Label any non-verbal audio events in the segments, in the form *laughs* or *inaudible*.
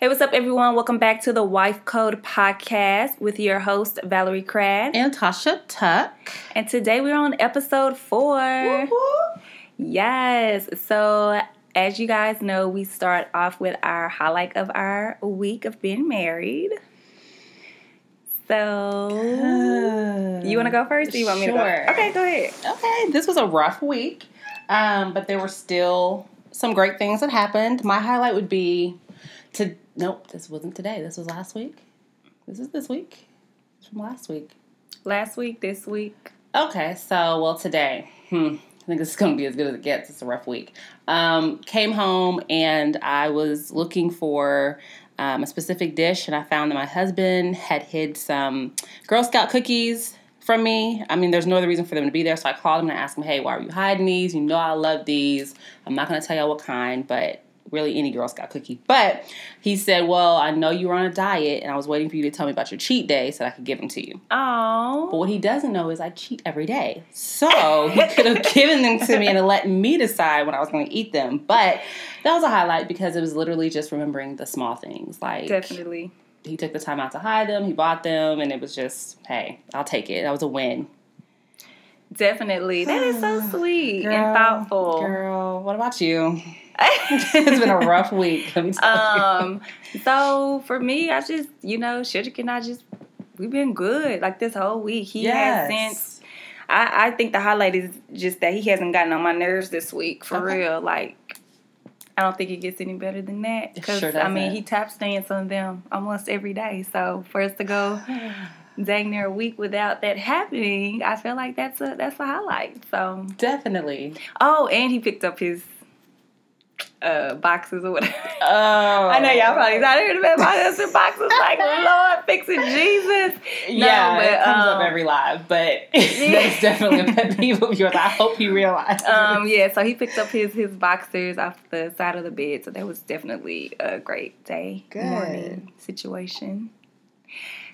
Hey, what's up, everyone? Welcome back to the Wife Code podcast with your host, Valerie Crabb. And Tasha Tuck. And today we're on episode 4 Woo-hoo. Yes. So, as you guys know, we start off with our highlight of our week of being married. So, you want to go first? Or you want me to go? Okay, go ahead. Okay, this was a rough week, um, but there were still some great things that happened. My highlight would be to nope, this wasn't today. This was last week. This is this week. It's from last week. Last week, this week. Okay, so well today. Hmm, I think this is going to be as good as it gets. It's a rough week. Um, came home and I was looking for um, a specific dish, and I found that my husband had hid some Girl Scout cookies from me. I mean, there's no other reason for them to be there, so I called him and I asked him, "Hey, why are you hiding these? You know I love these. I'm not going to tell y'all what kind, but." Really, any Girl Scout cookie. But he said, Well, I know you were on a diet, and I was waiting for you to tell me about your cheat day so that I could give them to you. Oh. But what he doesn't know is I cheat every day. So he could have *laughs* given them to me and let me decide when I was going to eat them. But that was a highlight because it was literally just remembering the small things. Like Definitely. he took the time out to hide them, he bought them, and it was just, hey, I'll take it. That was a win. Definitely. That is so *sighs* sweet and thoughtful. Girl, what about you? *laughs* it's been a rough week. Let me tell you. um so for me i just you know Shedrick and i just we've been good like this whole week he has since I, I think the highlight is just that he hasn't gotten on my nerves this week for Okay. real like i don't think it gets any better than that because sure i mean he tap stands on them almost every day so for us to go *sighs* dang near a week without that happening i feel like that's a that's a highlight so Definitely. oh and he picked up his uh boxes or whatever Oh. *laughs* I know y'all probably not heard about my husband boxes like *laughs* Lord fixing Jesus. No, yeah, but, it comes um, up every live, but *laughs* that's definitely a pet peeve of yours. I hope you realize. Um, yeah, so he picked up his his boxers off the side of the bed, so that was definitely a great day Good. morning situation.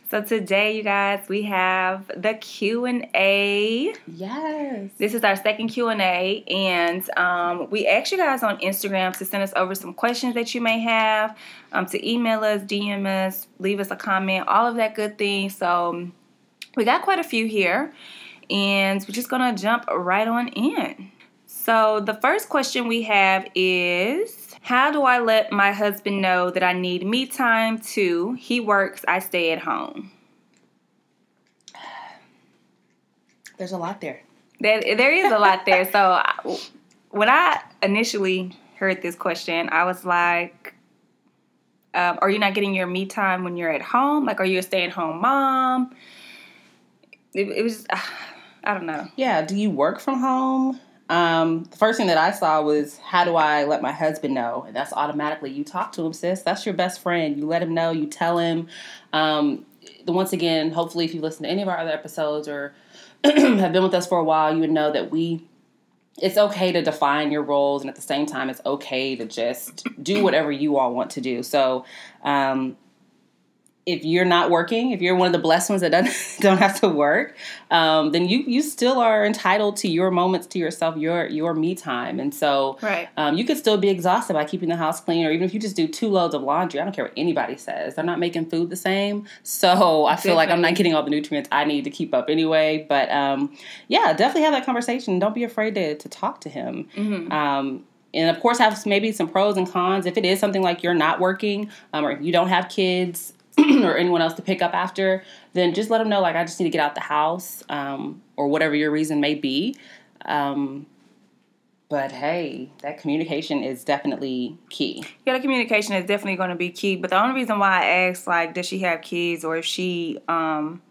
So today, you guys, we have the Q and A. yes. This is our second Q and A, and um, we asked you guys on Instagram to send us over some questions that you may have, um, to email us, DM us, leave us a comment, all of that good thing. So um, we got quite a few here, and we're just gonna jump right on in. So the first question we have is. How do I let my husband know that I need me time too? He works, I stay at home. There's a lot there. There, there is a lot there. So I- when I initially heard this question, I was like, um, "Are you not getting your me time when you're at home? Like, are you a stay-at-home mom?" It, it was, I don't know. Yeah. Do you work from home? Um, the first thing that I saw was how do I let my husband know? And that's automatically you talk to him, sis. That's your best friend. You let him know. You tell him. Um, once again, hopefully, if you listen to any of our other episodes or *clears throat* have been with us for a while, you would know that we it's okay to define your roles and at the same time it's okay to just do whatever you all want to do so um, if you're not working if you're one of the blessed ones that doesn't *laughs* don't have to work um, then you you still are entitled to your moments to yourself your your me time. And so Right. um, you could still be exhausted by keeping the house clean or even if you just do two loads of laundry i don't care what anybody says they're not making food the same. So i feel like i'm not getting all the nutrients i need to keep up anyway. But um, yeah definitely have that conversation. Don't be afraid to, to talk to him. Mhm. um, and of course have maybe some pros and cons. If it is something like you're not working um, or if you don't have kids *clears throat* or anyone else to pick up after then just let them know like i just need to get out the house um, or whatever your reason may be um, but hey that communication is definitely key Yeah, the communication is definitely going to be key. But the only reason why I asked, like, does she have kids or if she, um,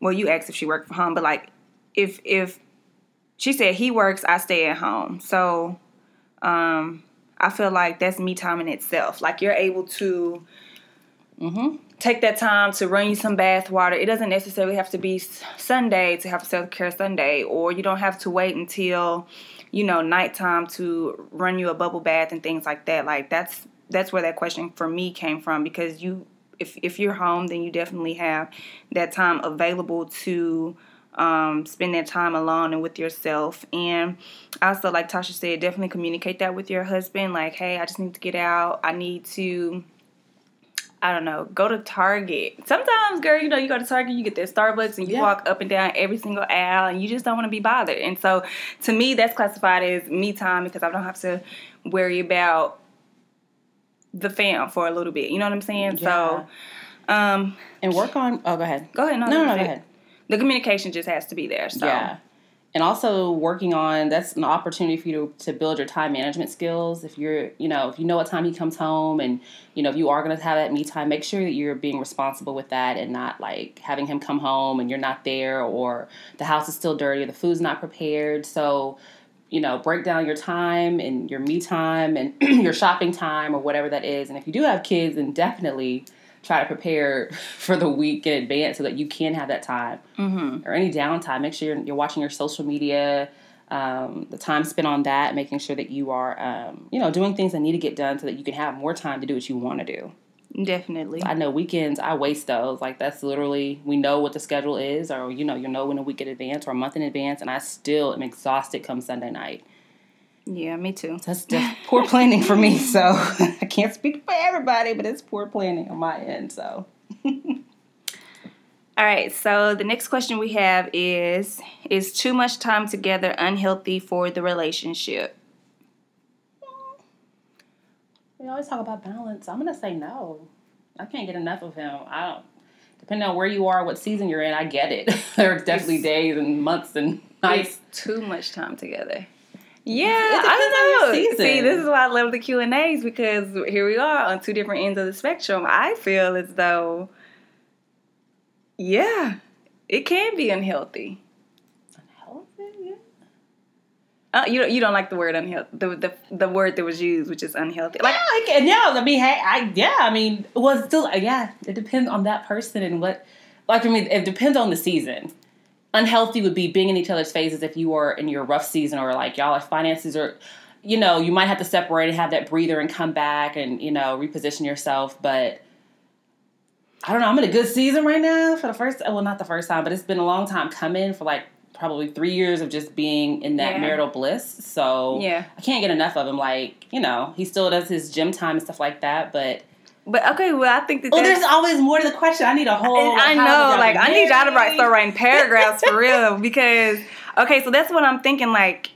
well, you asked if she worked from home, but like, if if she said he works, I stay at home. So, um, I feel like that's me time in itself. Like you're able to mm-hmm. take that time to run you some bath water. It doesn't necessarily have to be Sunday to have a self care Sunday, or you don't have to wait until you know nighttime to run you a bubble bath and things like that. Like that's that's where that question for me came from because you if if you're home, then you definitely have that time available to um, spend that time alone and with yourself. And also, like Tasha said, definitely communicate that with your husband. Like, hey, I just need to get out. I need to I don't know, go to Target. Sometimes, girl, you know, you go to Target, you get that Starbucks, and you Yeah. walk up and down every single aisle, and you just don't want to be bothered. And so, to me, that's classified as me time because I don't have to worry about the fam for a little bit. You know what I'm saying? So, um, And work on. Oh, go ahead. go ahead. No, no, no, that's go ahead. The communication just has to be there. So, Yeah. And also working on that's an opportunity for you to, to build your time management skills. If you're, you know, if you know what time he comes home and, you know, if you are going to have that me time, make sure that you're being responsible with that and not like having him come home and you're not there or the house is still dirty or the food's not prepared. So, you know, break down your time and your me time and *clears throat* your shopping time or whatever that is. And if you do have kids, then definitely try to prepare *laughs* for the week in advance so that you can have that time mm-hmm. or any downtime. Make sure you're, you're watching your social media, um, the time spent on that, making sure that you are, um, you know, doing things that need to get done so that you can have more time to do what you want to do. definitely. I know weekends, I waste those. Like that's literally, we know what the schedule is, or you know, you know in a week in advance or a month in advance, and I still am exhausted come Sunday night. Yeah, me too. That's just poor planning for me. *laughs* So *laughs* I can't speak for everybody, but it's poor planning on my end. So *laughs* All right, so the next question we have is Is too much time together unhealthy for the relationship? We always talk about balance. I'm gonna say no. I can't get enough of him. I don't. Depending on where you are, what season you're in, I get it. there are definitely days and months and nights. Too much time together. Yeah, I don't know. See, this is why I love the Q and A's because here we are on two different ends of the spectrum. I feel as though, yeah, it can be unhealthy. Unhealthy, yeah. Uh, you don't, you don't like the word unhealthy, the, the the word that was used, which is unhealthy. Like, yeah, can, yeah. I mean, hey, I yeah. I mean, well, still yeah. It depends on that person and what. Like I mean, it depends on the season. Unhealthy would be being in each other's faces if you are in your rough season or like y'all like finances or, you know, you might have to separate and have that breather and come back and you know reposition yourself. But I don't know. I'm in a good season right now for the first. Well, not the first time, but it's been a long time coming for like probably three years of just being in that Yeah. marital bliss. So Yeah. I can't get enough of him. Like you know, he still does his gym time and stuff like that, but. But okay, well, I think that Well, there's always more to the question. I need a whole. I know, like, I need y'all to write, start writing paragraphs for real *laughs* because, okay, so that's what I'm thinking. Like,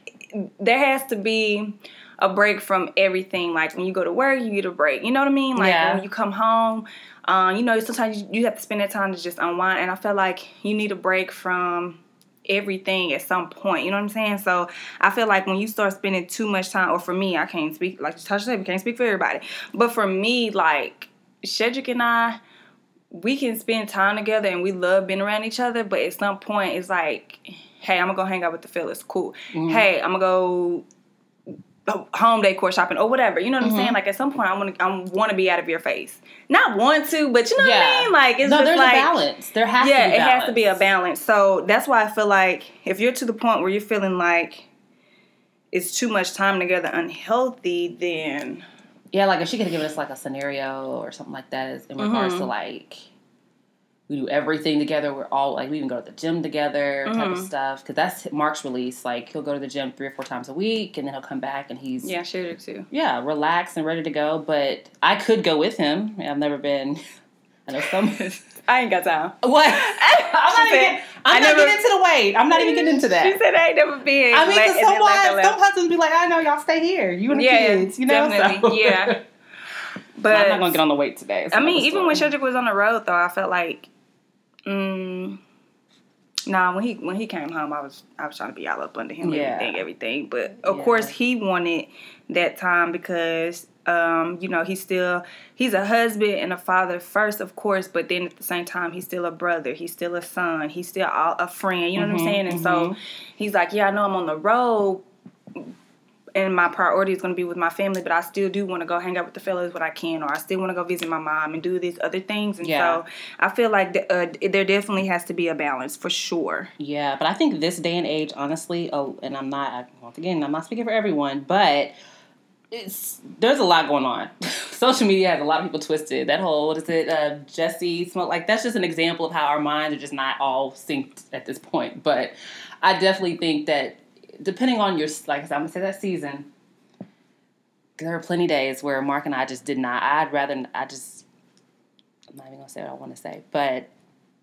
there has to be a break from everything. Like, when you go to work, you get a break. You know what I mean? Like, Yeah. when you come home, um, you know, sometimes you, you have to spend that time to just unwind. And I feel like you need a break from everything at some point. You know what I'm saying? So I feel like when you start spending too much time, or for me, I can't speak like Tasha said, we can't speak for everybody. But for me, like Shedrick and I, we can spend time together and we love being around each other, but at some point it's like, hey, I'm gonna go hang out with the fellas, cool. Mm-hmm. Hey, I'm gonna go home decor shopping or whatever. You know what I'm saying? Like at some point I wanna I wanna be out of your face. Not want to, but you know what I mean? Like it's no, just there's like a balance. There has yeah, to be Yeah, it has to be a balance. balance. So that's why I feel like if you're to the point where you're feeling like it's too much time together unhealthy, then Yeah, like if she could give us like a scenario or something like that in regards Mm-hmm. to like we do everything together. We're all like we even go to the gym together type Mm-hmm. of stuff because that's Mark's release. Like he'll go to the gym three or four times a week and then he'll come back and he's yeah, Shedrick too. yeah relaxed and ready to go. But I could go with him. I've never been. I know some. *laughs* I ain't got time. *laughs* What? I'm not said, even. I'm not never- getting into the weight. I'm not even getting into that. She said I ain't never been. I mean, and some then let her wives, some husbands be like, I know y'all stay here. You and the Yeah, kids, you know. definitely, So- yeah. But *laughs* I'm not gonna get on the weight today. I mean, even when. Shedrick was on the road, though, I felt like, mm, nah. When he when he came home, I was I was trying to be all up under him, Yeah. everything, everything. But of Yeah. course, he wanted that time because, um, you know, he's still he's a husband and a father first, of course. But then at the same time, he's still a brother. He's still a son. He's still a, a friend. You know what I'm Mhm, saying? And so he's like, yeah, I know I'm on the road. And my priority is going to be with my family, but I still do want to go hang out with the fellas when I can, or I still want to go visit my mom and do these other things. And Yeah. so I feel like the, uh, there definitely has to be a balance for sure. Yeah, but I think this day and age, honestly, oh, and I'm not once again, I'm not speaking for everyone, but it's there's a lot going on. *laughs* Social media has a lot of people twisted. That whole what is it, uh, Jesse smoke like that's just an example of how our minds are just not all synced at this point. But I definitely think that depending on your like I said, I'm gonna say that season, there are plenty days where Mark and I just did not. I'd rather I just I'm not even gonna say what I want to say, but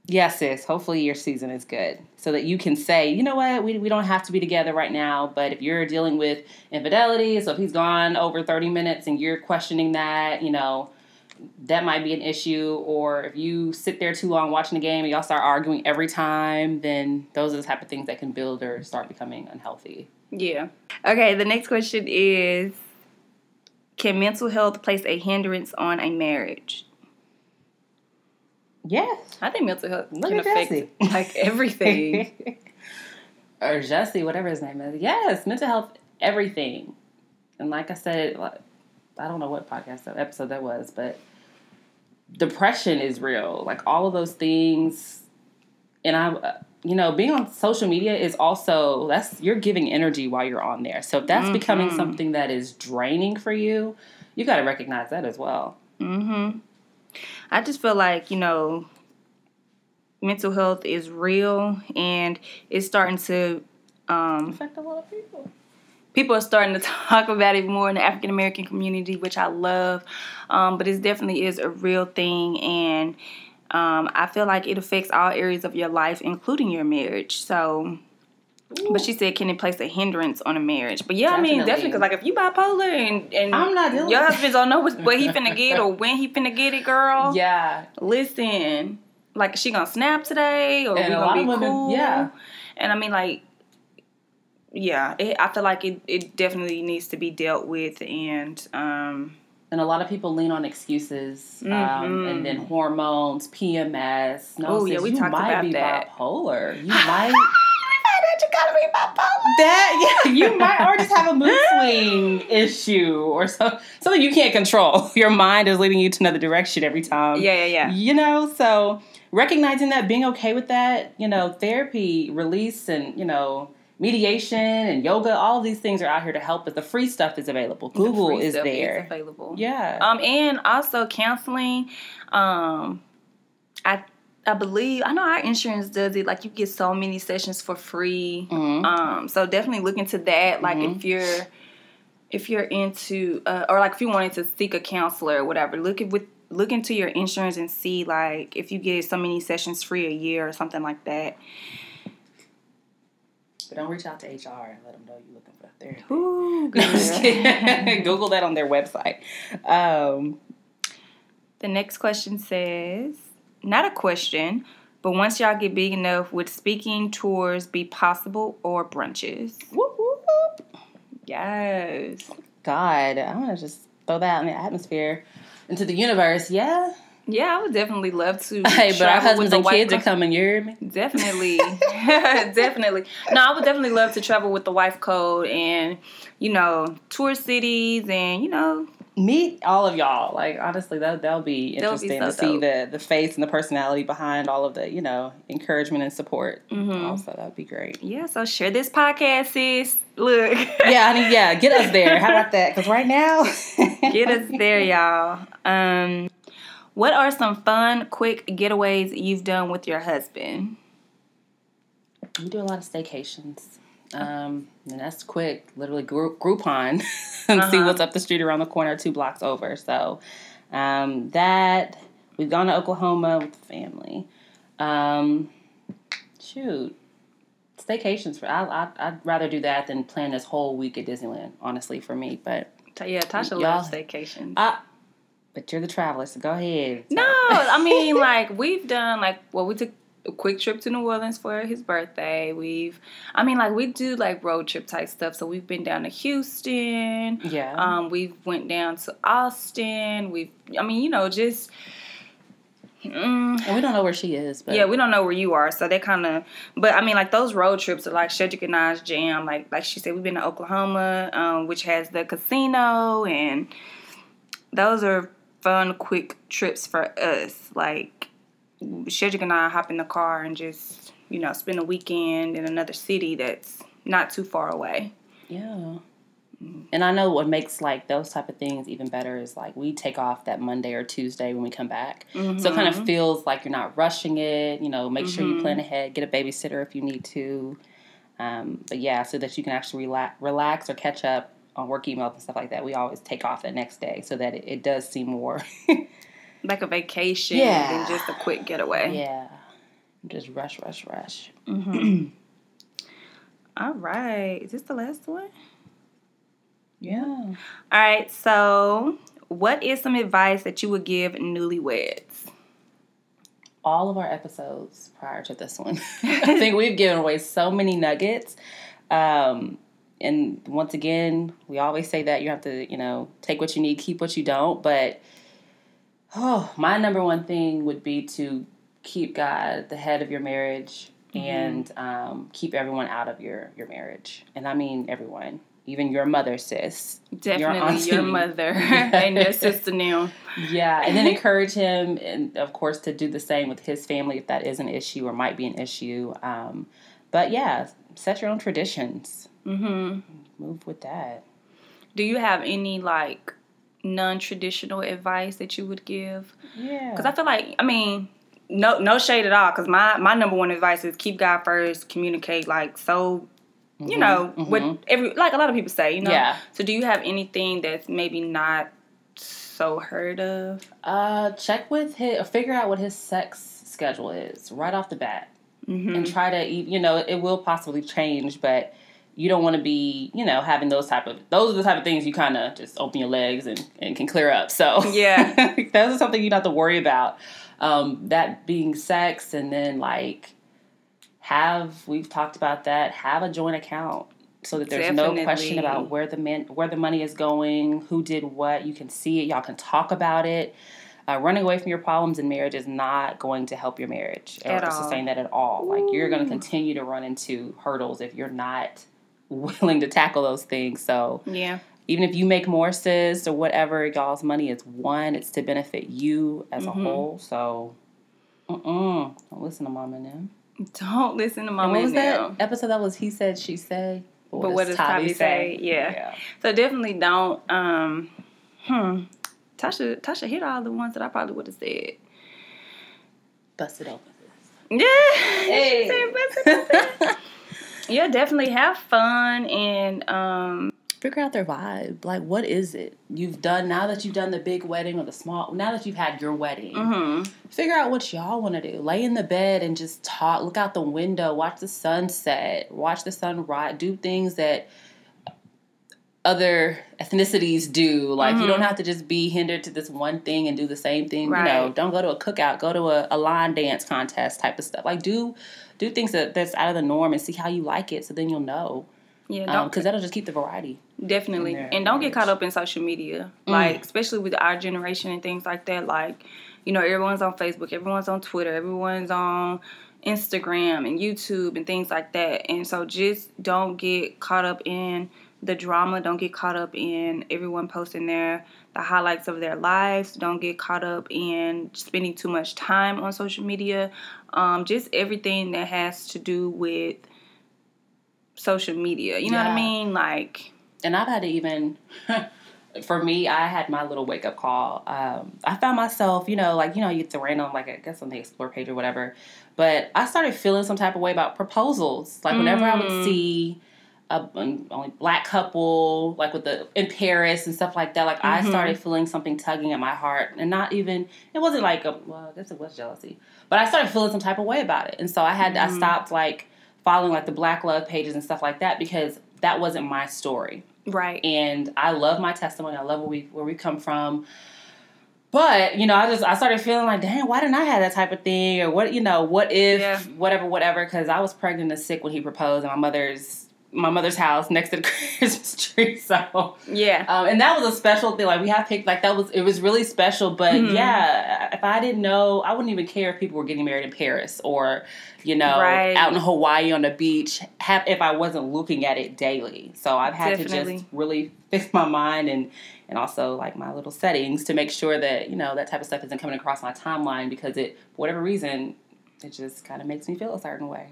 yes, sis. Hopefully your season is good, so that you can say, you know what, we we don't have to be together right now. But if you're dealing with infidelity, so if he's gone over 30 minutes and you're questioning that, you know. That might be an issue, or if you sit there too long watching the game and y'all start arguing every time, then those are the type of things that can build or start becoming unhealthy. Yeah. Okay, the next question is Can mental health place a hindrance on a marriage? Yes. I think mental health Look can at affect Jesse. like everything. *laughs* or Jesse, whatever his name is. Yes, mental health, everything. And like I said, I don't know what podcast episode that was, but depression is real. Like all of those things, and I, uh, you know, being on social media is also that's you're giving energy while you're on there. So if that's becoming Mhm. something that is draining for you, you got to recognize that as well. Mm-hmm. I just feel like, you know, mental health is real and it's starting to um Affect a lot of people. People are starting to *laughs* talk about it more in the African American community, which I love. Um, but it definitely is a real thing, and um, I feel like it affects all areas of your life, including your marriage. So, but she said, can it place a hindrance on a marriage? But yeah, I mean, definitely, Definitely. because like if you bipolar and and I'm not dealing your husband don't know what, he *laughs* finna get or when he finna get it, girl. Yeah, Listen, like is she gonna snap today or And we gonna lot be of women- cool? yeah. And I mean, like, yeah, it, I feel like it, it definitely needs to be dealt with, and um, And a lot of people lean on excuses, um, Mhm. and then hormones, PMS. No, Oh, yeah, we you talked might about be that. bipolar. *laughs* You might you gotta be bipolar. that *laughs* yeah, you might or just have a mood swing *laughs* issue or so, something you can't control. Your mind is leading you to another direction every time. Yeah, yeah, yeah. You know, so recognizing that, being okay with that, you know, therapy, release, and you know. Mediation and yoga, all these things are out here to help, but the free stuff is available. The Google free is there. available. yeah. Um, and also counseling. Um, I I believe I know our insurance does it. Like you get so many sessions for free. Mhm. Um, so definitely look into that. Like Mhm. if you're if you're into uh, or like if you wanted to seek a counselor or whatever, look at with look into your insurance and see like if you get so many sessions free a year or something like that. But don't reach out to HR and let them know you're looking for a therapy. Ooh, *laughs* I'm just good. kidding. *laughs* Google that on their website. Um, The next question says, not a question, but once y'all get big enough, would speaking tours be possible or brunches? whoop, whoop. Yes. God, I'm gonna just throw that in the atmosphere into the universe. Yeah. Yeah, I would definitely love to. *laughs* Hey, but our husbands and kids are co- coming. You hear me? Definitely, *laughs* *laughs* definitely. No, I would definitely love to travel with the wife code and you know tour cities and you know Meet all of y'all. Like honestly, that that'll be would be interesting to so see the the face and the personality behind all of the you know encouragement and support. Mhm. Also, that'd be great. yeah. So share this podcast, sis. Look, Yeah, I mean, yeah, get us there. How about that? Because right now, Get us there, y'all. Um, what are some fun, quick getaways you've done with your husband? We do a lot of staycations. Um, and that's quick, literally Gro- Groupon *laughs* and see Uh-huh. what's up the street around the corner, two blocks over. So um, that we've gone to Oklahoma with the family. Um, shoot, staycations for I, I I'd rather do that than plan this whole week at Disneyland. Honestly, for me, but Yeah, Tasha Y'all- loves staycations. I. But you're the traveler, so go ahead. no, I *laughs* mean like we've done like well we took a quick trip to New Orleans for his birthday. We've I mean like we do like road trip type stuff. So we've been down to Houston. Yeah. Um, we went down to Austin. We've I mean you know just. Mm, and we don't know where she is, but Yeah, we don't know where you are, so they kind of. But I mean, like those road trips are like Shedrick and I's jam. Like, like she said, we've been to Oklahoma, um, which has the casino, and those are fun, quick trips for us. Like, Shedrick and I hop in the car and just you know spend a weekend in another city that's not too far away. Yeah. And I know what makes like those type of things even better is like we take off that Monday or Tuesday when we come back. So it kind Mm-hmm. of feels like you're not rushing it, you know, make sure you plan ahead, get a babysitter if you need to. Um, but yeah, so that you can actually relax, relax or catch up on work emails and stuff like that. We always take off the next day so that it, it does seem more *laughs* like a vacation Yeah. than just a quick getaway. Yeah. Just rush, rush, rush. *clears throat* All right. Is this the last one? Yeah. All right. So, what is some advice that you would give newlyweds? All of our episodes prior to this one, *laughs* *laughs* I think we've given away so many nuggets. Um, and once again, we always say that you have to, you know, take what you need, keep what you don't. But oh, my number one thing would be to keep God at the head of your marriage and um, keep everyone out of your your marriage. And I mean everyone, even your mother, sis. Definitely your, auntie. mother *laughs* and your sister now. Yeah, and then encourage him, and of course, to do the same with his family if that is an issue or might be an issue. Um, but yeah, set your own traditions. Hmm Move with that. Do you have any like non-traditional advice that you would give? Yeah. Because I feel like, I mean, no, no shade at all. Because my my number one advice is keep God first, communicate like so. You know, with every like a lot of people say, you know. Yeah. So, do you have anything that's maybe not so heard of? uh, check with his, figure out what his sex schedule is right off the bat, Mm-hmm. and try to, you know, it will possibly change, but you don't want to be, you know, having those type of those are the type of things you kind of just open your legs and and can clear up. So Yeah. *laughs* those are something you don't have to worry about. Um, that being sex, and then like have we've talked about that. Have a joint account so that there's no question about where the man where the money is going, who did what. You can see it. Y'all can talk about it. Uh, running away from your problems in marriage is not going to help your marriage or At to all. sustain that at all. Like you're going to continue to run into hurdles if you're not willing to tackle those things. So Yeah. even if you make more sis or whatever, y'all's money is one. It's to benefit you as Mm-hmm. a whole. So, mm-mm, don't listen to mom and them. Don't listen to And mama what was that episode? That was he said, she say. But what does Tavi say? Yeah. So definitely don't. Um, hmm. Tasha Tasha hit all the ones that I probably would have said. Bust it open. Yeah. *laughs* Hey. She said, "Bust it." *laughs* yeah, definitely have fun and um, Figure out their vibe. Like, what is it you've done now that you've done the big wedding or the small? Now that you've had your wedding, mhm. figure out what y'all want to do. Lay in the bed and just talk. Look out the window. Watch the sunset. Watch the sun rise. Do things that other ethnicities do. Like you don't have to just be hindered to this one thing and do the same thing. You know, don't go to a cookout. Go to a, a line dance contest type of stuff. Like do do things that that's out of the norm and see how you like it. So then you'll know. yeah, Because don't that'll just keep the variety. Definitely. And don't get caught up in social media. Mm. Like, especially with our generation and things like that. Like, you know, everyone's on Facebook, everyone's on Twitter, everyone's on Instagram and YouTube and things like that. And so just don't get caught up in the drama. Don't get caught up in everyone posting their the highlights of their lives. Don't get caught up in spending too much time on social media. Um, just everything that has to do with social media. You know what I mean? Like and I've had to even *laughs* for me, I had my little wake up call. Um, I found myself, you know, like you know, you get to random, like I guess on the explore page or whatever. But I started feeling some type of way about proposals. Like whenever I would Mm. see a only black couple, like with the in Paris and stuff like that, like I Mhm. started feeling something tugging at my heart, and not even it wasn't like a well, I guess it was jealousy, but I started feeling some type of way about it, and so I had to I stopped like following like the black love pages and stuff like that because that wasn't my story right. and I love my testimony. I love where we where we come from. But you know, I just I started feeling like, damn, why didn't I have that type of thing? Or what you know, what if Yeah. whatever, whatever? Because I was pregnant and sick when he proposed, and my mother's my mother's house next to the *laughs* Christmas tree. So, Yeah. um, and that was a special thing. Like we have picked, like that was it was really special. But Mhm. yeah, if I didn't know, I wouldn't even care if people were getting married in Paris or you know Right. out in Hawaii on the beach. Have if I wasn't looking at it daily. So I've had to just really fix my mind and and also like my little settings to make sure that you know that type of stuff isn't coming across my timeline because it for whatever reason it just kind of makes me feel a certain way.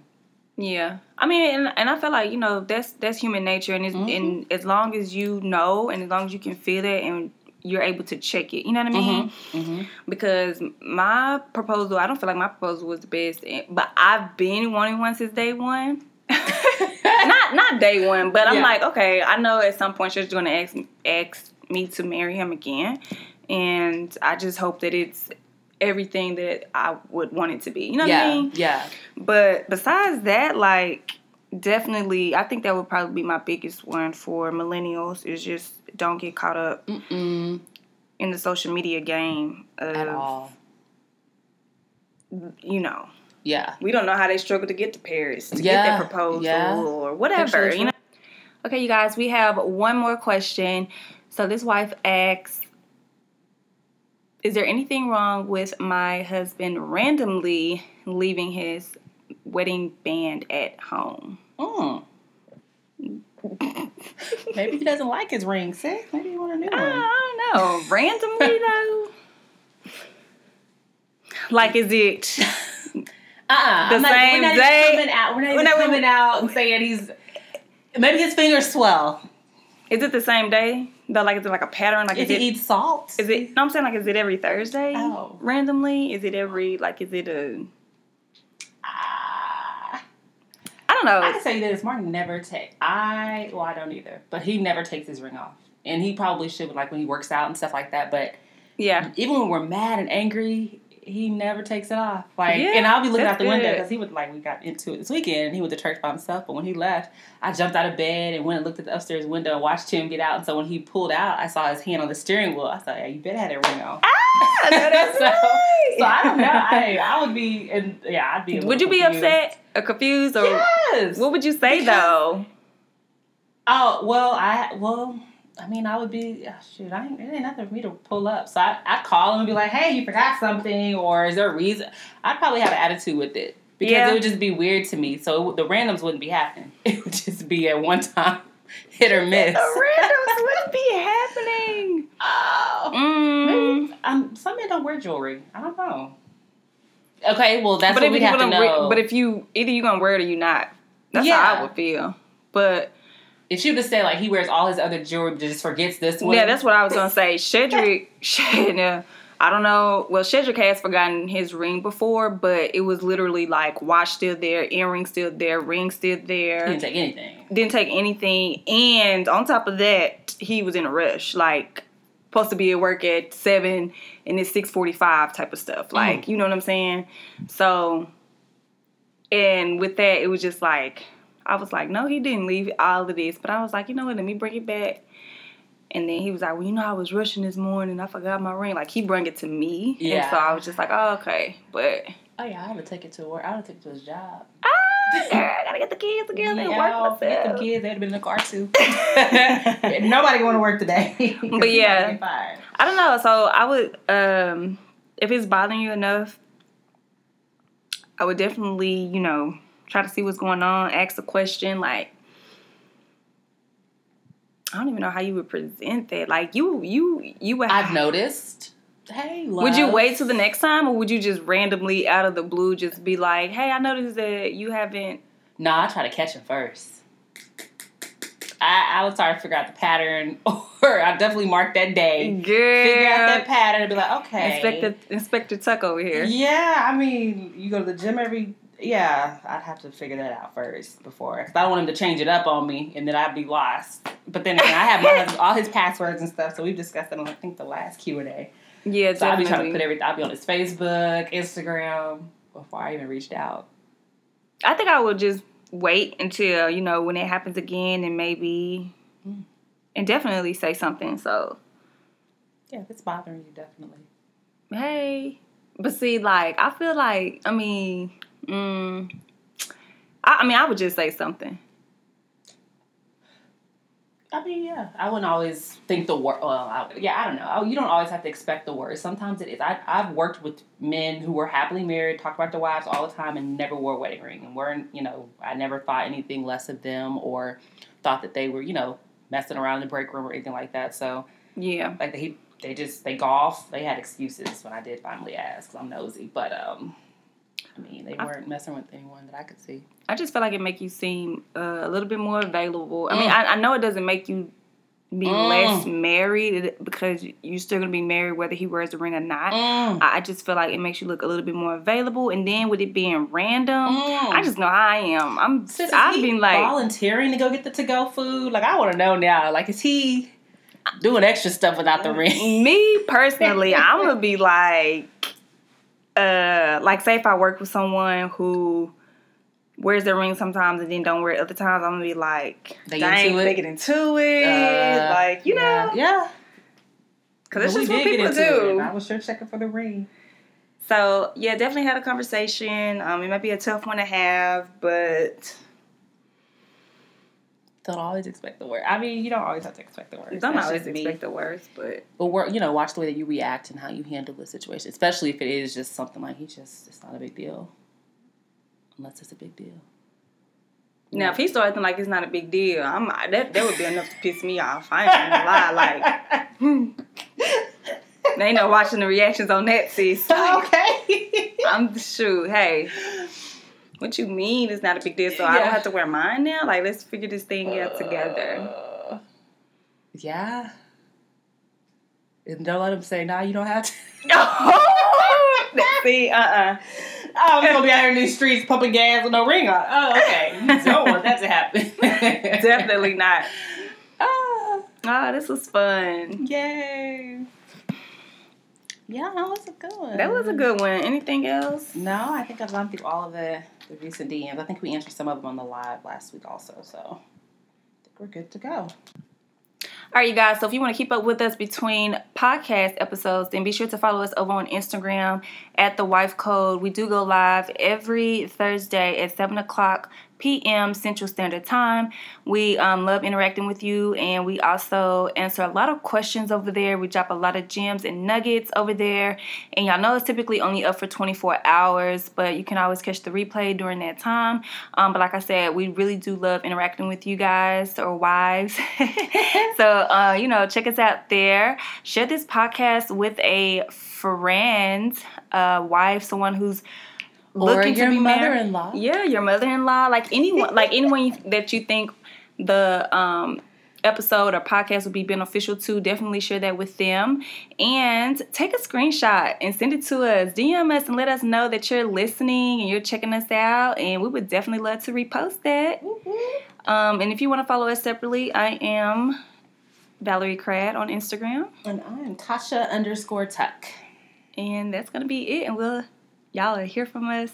Yeah. I mean, and, and I feel like you know that's that's human nature, and it's, Mm-hmm. and as long as you know, and as long as you can feel it, and you're able to check it, you know what I mean? Mm-hmm. Because my proposal, I don't feel like my proposal was the best, but I've been wanting one since day one. *laughs* not not day one, but I'm Yeah. like, okay, I know at some point she's going to ask ask me to marry him again, and I just hope that it's everything that I would want it to be. You know yeah, what I mean? yeah. But besides that, like definitely, I think that would probably be my biggest one for millennials is just don't get caught up Mm-mm, in the social media game. Of, at all. You know, Yeah. we don't know how they struggle to get to Paris to get Yeah, that proposal yeah. or whatever. You know. Okay, you guys, we have one more question. So this wife asks, "Is there anything wrong with my husband randomly leaving his wedding band at home?" Mm. *laughs* Maybe he doesn't like his ring, sis. Maybe he want a new one. I don't know. Randomly *laughs* though. Like, is it? *laughs* Uh-uh. The I'm not- same we're not day- Even coming out. We're not we're even not- coming out and saying he's. Maybe his fingers swell. Is it the same day? Though, like, is it like a pattern? Like, is he it? eats salt. Is it? No, I'm saying like, is it every Thursday? Oh. Randomly? Is it every? Like, is it a? Ah. I don't know. I can say this: Martin never take. I well, I don't either, but he never takes his ring off, and he probably should, like when he works out and stuff like that. But yeah. even when we're mad and angry, he never takes it off. Like, Yeah, and I'll be looking out the window because he would like we got into it this weekend, and he went to church by himself. But when he left, I jumped out of bed and went and looked at the upstairs window and watched him get out. And so when he pulled out, I saw his hand on the steering wheel. I thought, yeah, you better have that ring on. Ah, *laughs* that's so, right. so I don't know. I, I would be, and yeah, I'd be. Would you little be confused. upset or confused or Yes. what would you say Because- though? Oh well, I well, I mean, I would be oh, shoot. I ain't, it ain't nothing for me to pull up. So I I call him and be like, "Hey, you forgot something, or is there a reason?" I'd probably have an attitude with it because Yeah. it would just be weird to me. So the randoms wouldn't be happening. *laughs* It would just be at one time *laughs* hit or miss. The randoms *laughs* wouldn't be happening. Oh, Mm. maybe, um, some men don't wear jewelry. I don't know. Okay, well that's But what if we you have to know. but if you either you gonna wear it or you not. That's how I would feel. But if she would said like he wears all his other jewelry, but just forgets this one. yeah, that's what I was gonna say. Shedrick, *laughs* Shed- I don't know. Well, Shedrick has forgotten his ring before, but it was literally like watch still there, earring still there, ring still he there. didn't take anything. Didn't take anything, and on top of that, he was in a rush. Like supposed to be at work at seven, and it's six forty five type of stuff. Like mm. you know what I'm saying? So, and with that, it was just like I was like, no, he didn't leave all of this, but I was like, you know what? Let me bring it back. And then he was like, well, you know, I was rushing this morning. I forgot my ring. Like he brought it to me, and Yeah. so I was just like, oh, okay, but. Oh yeah, I would take it to work. I would take it to his job. Ah, girl, I gotta get the kids together and Yeah, work forget them myself. kids. They'd have been in the car too. *laughs* *laughs* Nobody going to work today. *laughs* But yeah. Fired. I don't know. So I would, um, if it's bothering you enough, I would definitely, you know, try to see what's going on. Ask a question. Like, I don't even know how you would present that. Like, you, you, you would. I've noticed. Hey, love. Would you wait till the next time, or would you just randomly out of the blue just be like, "Hey, I noticed that you haven't." No, I try to catch him first. I, I would try to figure out the pattern, *laughs* or I definitely mark that day. Girl, Figure out that pattern and be like, okay. Inspector Inspector Tuck over here. Yeah, I mean, you go to the gym every. Yeah, I'd have to figure that out first before, because I don't want him to change it up on me, and then I'd be lost. But then again, I have my husband, all his passwords and stuff, so we've discussed that on I think the last Q and A. Yeah, So I'll be trying to put everything. I'll be on his Facebook, Instagram before I even reached out. I think I would just wait until you know when it happens again, and maybe, Mm. and definitely say something. So Yeah, if it's bothering you, definitely. hey, but see, like I feel like I mean, mm, I, I mean, I would just say something. I mean, yeah, I wouldn't always think the worst. Well, I, yeah, I don't know. Oh, You don't always have to expect the worst. Sometimes it is. I, I've worked with men who were happily married, talked about their wives all the time, and never wore a wedding ring, and weren't, you know, I never thought anything less of them or thought that they were, you know, messing around in the break room or anything like that. So, Yeah, like they, they just they golf. They had excuses when I did finally ask. I'm nosy, but um, I mean, they weren't messing with anyone that I could see. I just feel like it make you seem uh, a little bit more available. I mean, Mm. I, I know it doesn't make you be Mm. less married because you're still gonna be married whether he wears the ring or not. Mm. I I just feel like it makes you look a little bit more available, and then with it being random, Mm. I just know how I am. I'm I've been like, volunteering to go get the to go food. Like I want to know now. Like is he doing extra stuff without the ring? me *laughs* personally, I'm gonna be like, uh, like say if I work with someone who wears their ring sometimes and then don't wear it other times, I'm gonna be like, They dang, they get into it, Uh, like you know, yeah. because it's just what people into it, do. I was sure checking for the ring. So yeah, definitely had a conversation. Um, it might be a tough one to have, but Don't always expect the worst. I mean, you don't always have to expect the worst. you don't always expect the worst. But But work, you know, watch the way that you react and how you handle the situation, especially if it is just something like he just it's not a big deal, unless it's a big deal. now if he started acting like it's not a big deal, I'm that that would be enough to piss me off. I ain't gonna lie, like *laughs* they ain't no watching the reactions on that sis. Okay. I'm shoot. Hey, what you mean it's not a big deal? So I don't have to wear mine now. Like let's figure this thing out together. Uh, yeah. And don't let them say, "Nah, you don't have to." *laughs* *laughs* *laughs* See, uh, uh Oh, I'm gonna be out here in these streets pumping gas with no ring on. Oh, okay. You don't want that to happen. definitely not. Ah, Oh, this was fun. yay. Yeah, that was a good one. That was a good one. Anything else? No, I think I've gone through all of the, the recent DMs. I think we answered some of them on the live last week also, so I think we're good to go. All right, you guys. So if you want to keep up with us between podcast episodes, then be sure to follow us over on Instagram at the Wife Code. We do go live every Thursday at seven o'clock p.m. Central Standard Time. We um, love interacting with you, and we also answer a lot of questions over there. We drop a lot of gems and nuggets over there, and y'all know it's typically only up for 24 hours, but you can always catch the replay during that time. Um, but like I said, we really do love interacting with you guys or wives. *laughs* so uh, you know, check us out there. Share this podcast with a friend, a wife, someone who's looking your to be mother-in-law. Yeah, your mother-in-law, like anyone, like anyone that you think the um, episode or podcast would be beneficial to. Definitely share that with them, and take a screenshot and send it to us. DM us and let us know that you're listening and you're checking us out, and we would definitely love to repost that. Um, and if you want to follow us separately, I am Valerie Crad on Instagram, And I am Tasha underscore Tuck. and that's gonna be it. And we'll y'all will hear from us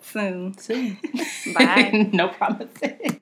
soon. Soon. *laughs* *laughs* Bye. no promises.